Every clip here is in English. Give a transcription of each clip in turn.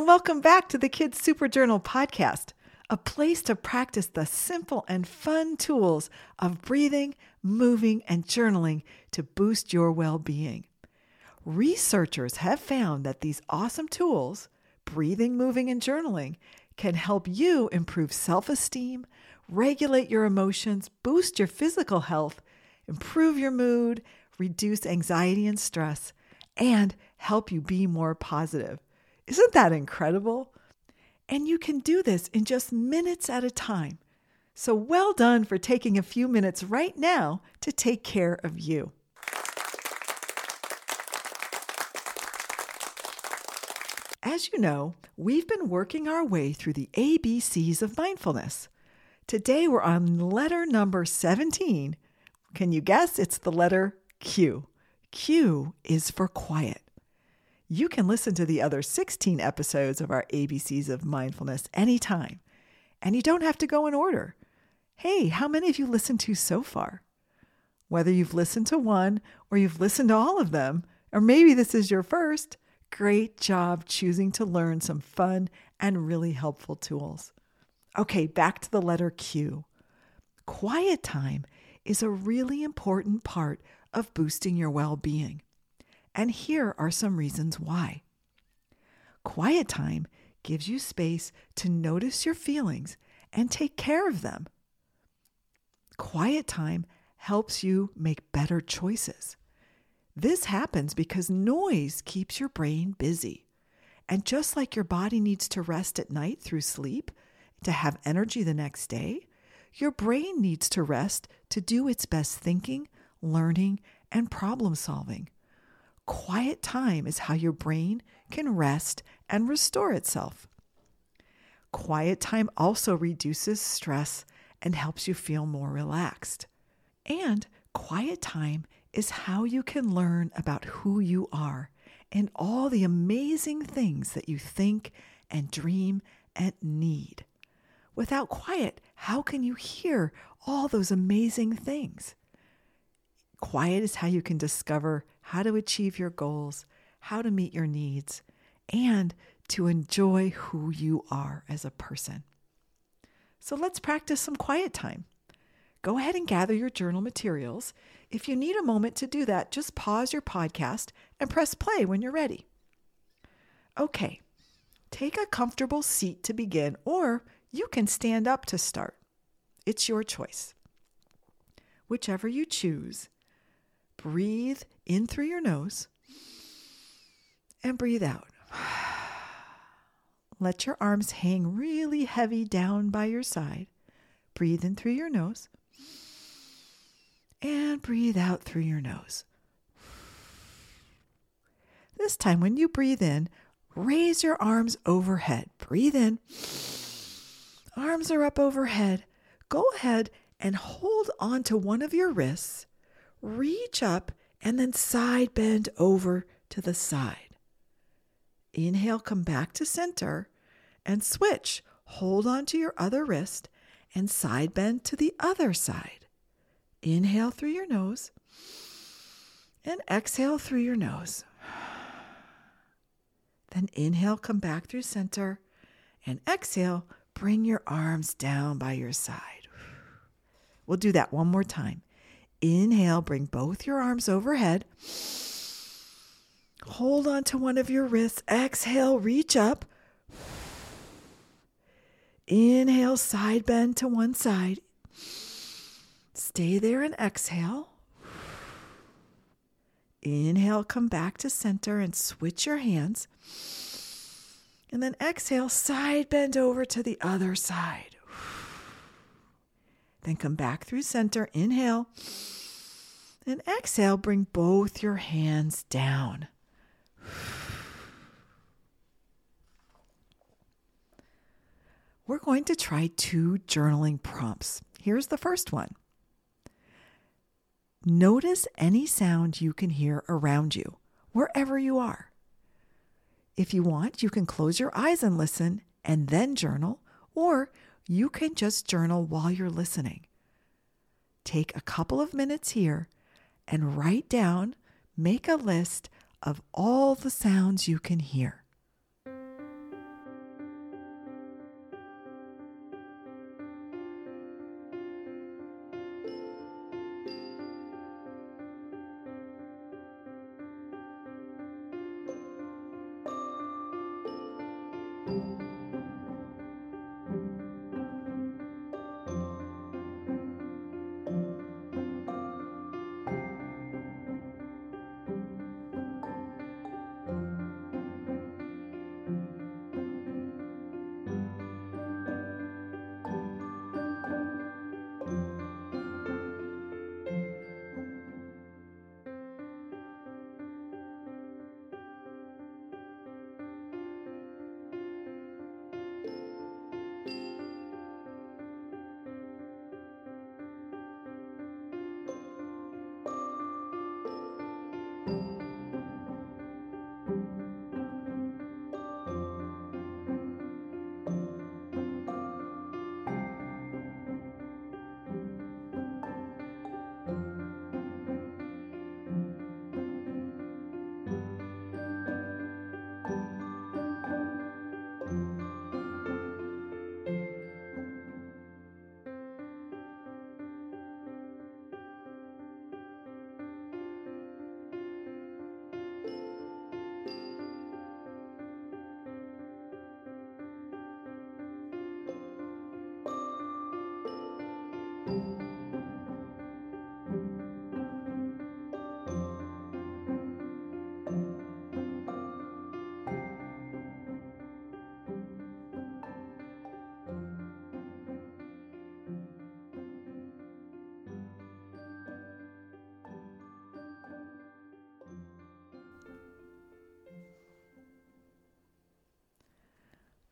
And welcome back to the Kids Super Journal podcast, a place to practice the simple and fun tools of breathing, moving, and journaling to boost your well being. Researchers have found that these awesome tools, breathing, moving, and journaling, can help you improve self esteem, regulate your emotions, boost your physical health, improve your mood, reduce anxiety and stress, and help you be more positive. Isn't that incredible? And you can do this in just minutes at a time. So well done for taking a few minutes right now to take care of you. As you know, we've been working our way through the ABCs of mindfulness. Today we're on letter number 17. Can you guess? It's the letter Q. Q is for quiet. You can listen to the other 16 episodes of our ABCs of mindfulness anytime, and you don't have to go in order. Hey, how many have you listened to so far? Whether you've listened to one or you've listened to all of them, or maybe this is your first, great job choosing to learn some fun and really helpful tools. Okay, back to the letter Q. Quiet time is a really important part of boosting your well being. And here are some reasons why. Quiet time gives you space to notice your feelings and take care of them. Quiet time helps you make better choices. This happens because noise keeps your brain busy. And just like your body needs to rest at night through sleep to have energy the next day, your brain needs to rest to do its best thinking, learning, and problem solving. Quiet time is how your brain can rest and restore itself. Quiet time also reduces stress and helps you feel more relaxed. And quiet time is how you can learn about who you are and all the amazing things that you think and dream and need. Without quiet, how can you hear all those amazing things? Quiet is how you can discover how to achieve your goals, how to meet your needs, and to enjoy who you are as a person. So let's practice some quiet time. Go ahead and gather your journal materials. If you need a moment to do that, just pause your podcast and press play when you're ready. Okay, take a comfortable seat to begin, or you can stand up to start. It's your choice. Whichever you choose, Breathe in through your nose and breathe out. Let your arms hang really heavy down by your side. Breathe in through your nose and breathe out through your nose. This time, when you breathe in, raise your arms overhead. Breathe in. Arms are up overhead. Go ahead and hold on to one of your wrists reach up and then side bend over to the side. Inhale, come back to center and switch. Hold on to your other wrist and side bend to the other side. Inhale through your nose and exhale through your nose. Then inhale, come back through center and exhale, bring your arms down by your side. We'll do that one more time. Inhale, bring both your arms overhead. Hold on to one of your wrists. Exhale, reach up. Inhale, side bend to one side. Stay there and exhale. Inhale, come back to center and switch your hands. And then exhale, side bend over to the other side. Then come back through center. Inhale. And exhale, bring both your hands down. We're going to try two journaling prompts. Here's the first one Notice any sound you can hear around you, wherever you are. If you want, you can close your eyes and listen and then journal, or you can just journal while you're listening. Take a couple of minutes here and write down, make a list of all the sounds you can hear.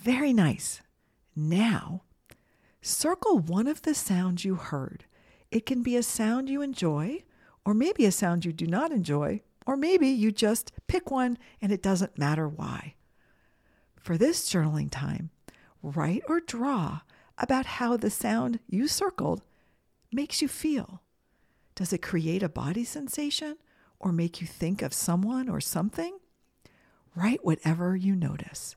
Very nice. Now, circle one of the sounds you heard. It can be a sound you enjoy, or maybe a sound you do not enjoy, or maybe you just pick one and it doesn't matter why. For this journaling time, write or draw about how the sound you circled makes you feel. Does it create a body sensation or make you think of someone or something? Write whatever you notice.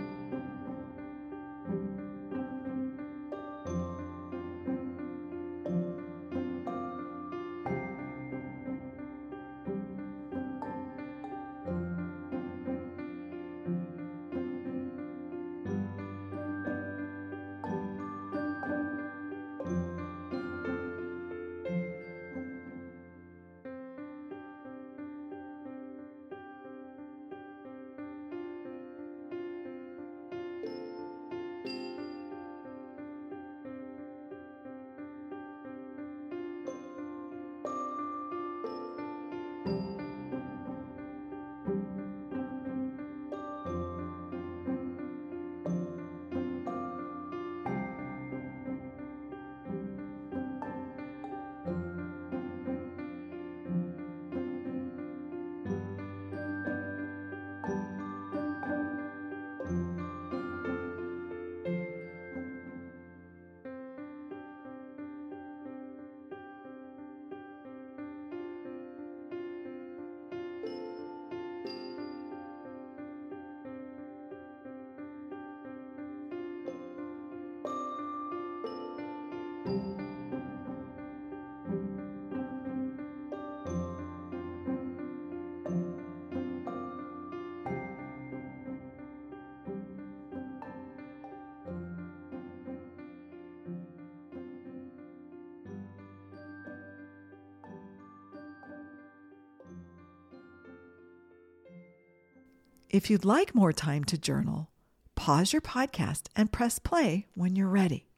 If you'd like more time to journal, pause your podcast and press play when you're ready.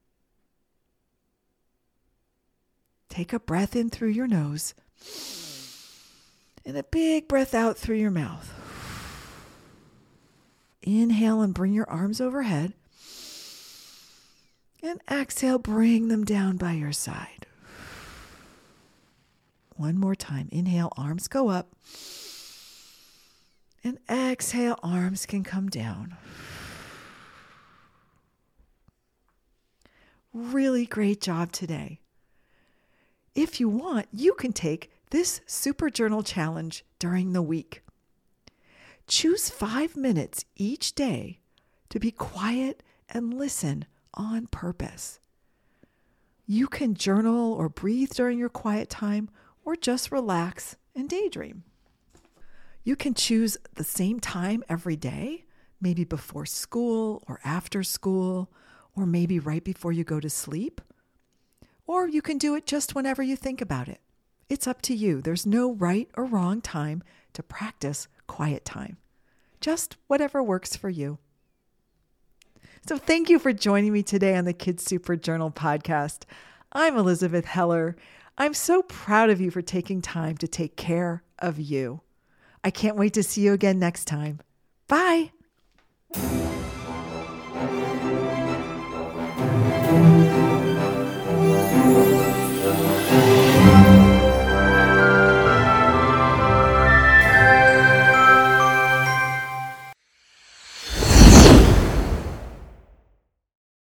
Take a breath in through your nose and a big breath out through your mouth. Inhale and bring your arms overhead. And exhale, bring them down by your side. One more time. Inhale, arms go up. And exhale, arms can come down. Really great job today. If you want, you can take this Super Journal Challenge during the week. Choose five minutes each day to be quiet and listen on purpose. You can journal or breathe during your quiet time or just relax and daydream. You can choose the same time every day, maybe before school or after school, or maybe right before you go to sleep. Or you can do it just whenever you think about it. It's up to you. There's no right or wrong time to practice quiet time. Just whatever works for you. So, thank you for joining me today on the Kids Super Journal podcast. I'm Elizabeth Heller. I'm so proud of you for taking time to take care of you. I can't wait to see you again next time. Bye.